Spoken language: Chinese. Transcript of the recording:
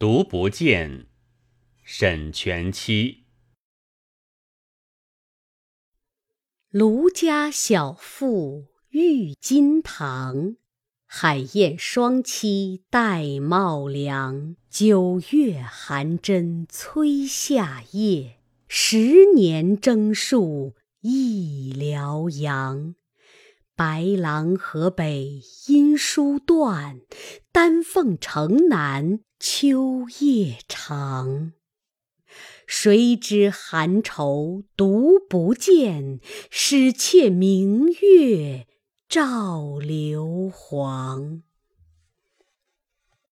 独不见，沈佺期。卢家小妇郁金堂，海燕双栖戴帽梁。九月寒针催夏夜，十年征戍一辽阳。白狼河北音书断，丹凤城南秋夜长。谁知寒愁独不见，使妾明月照流黄。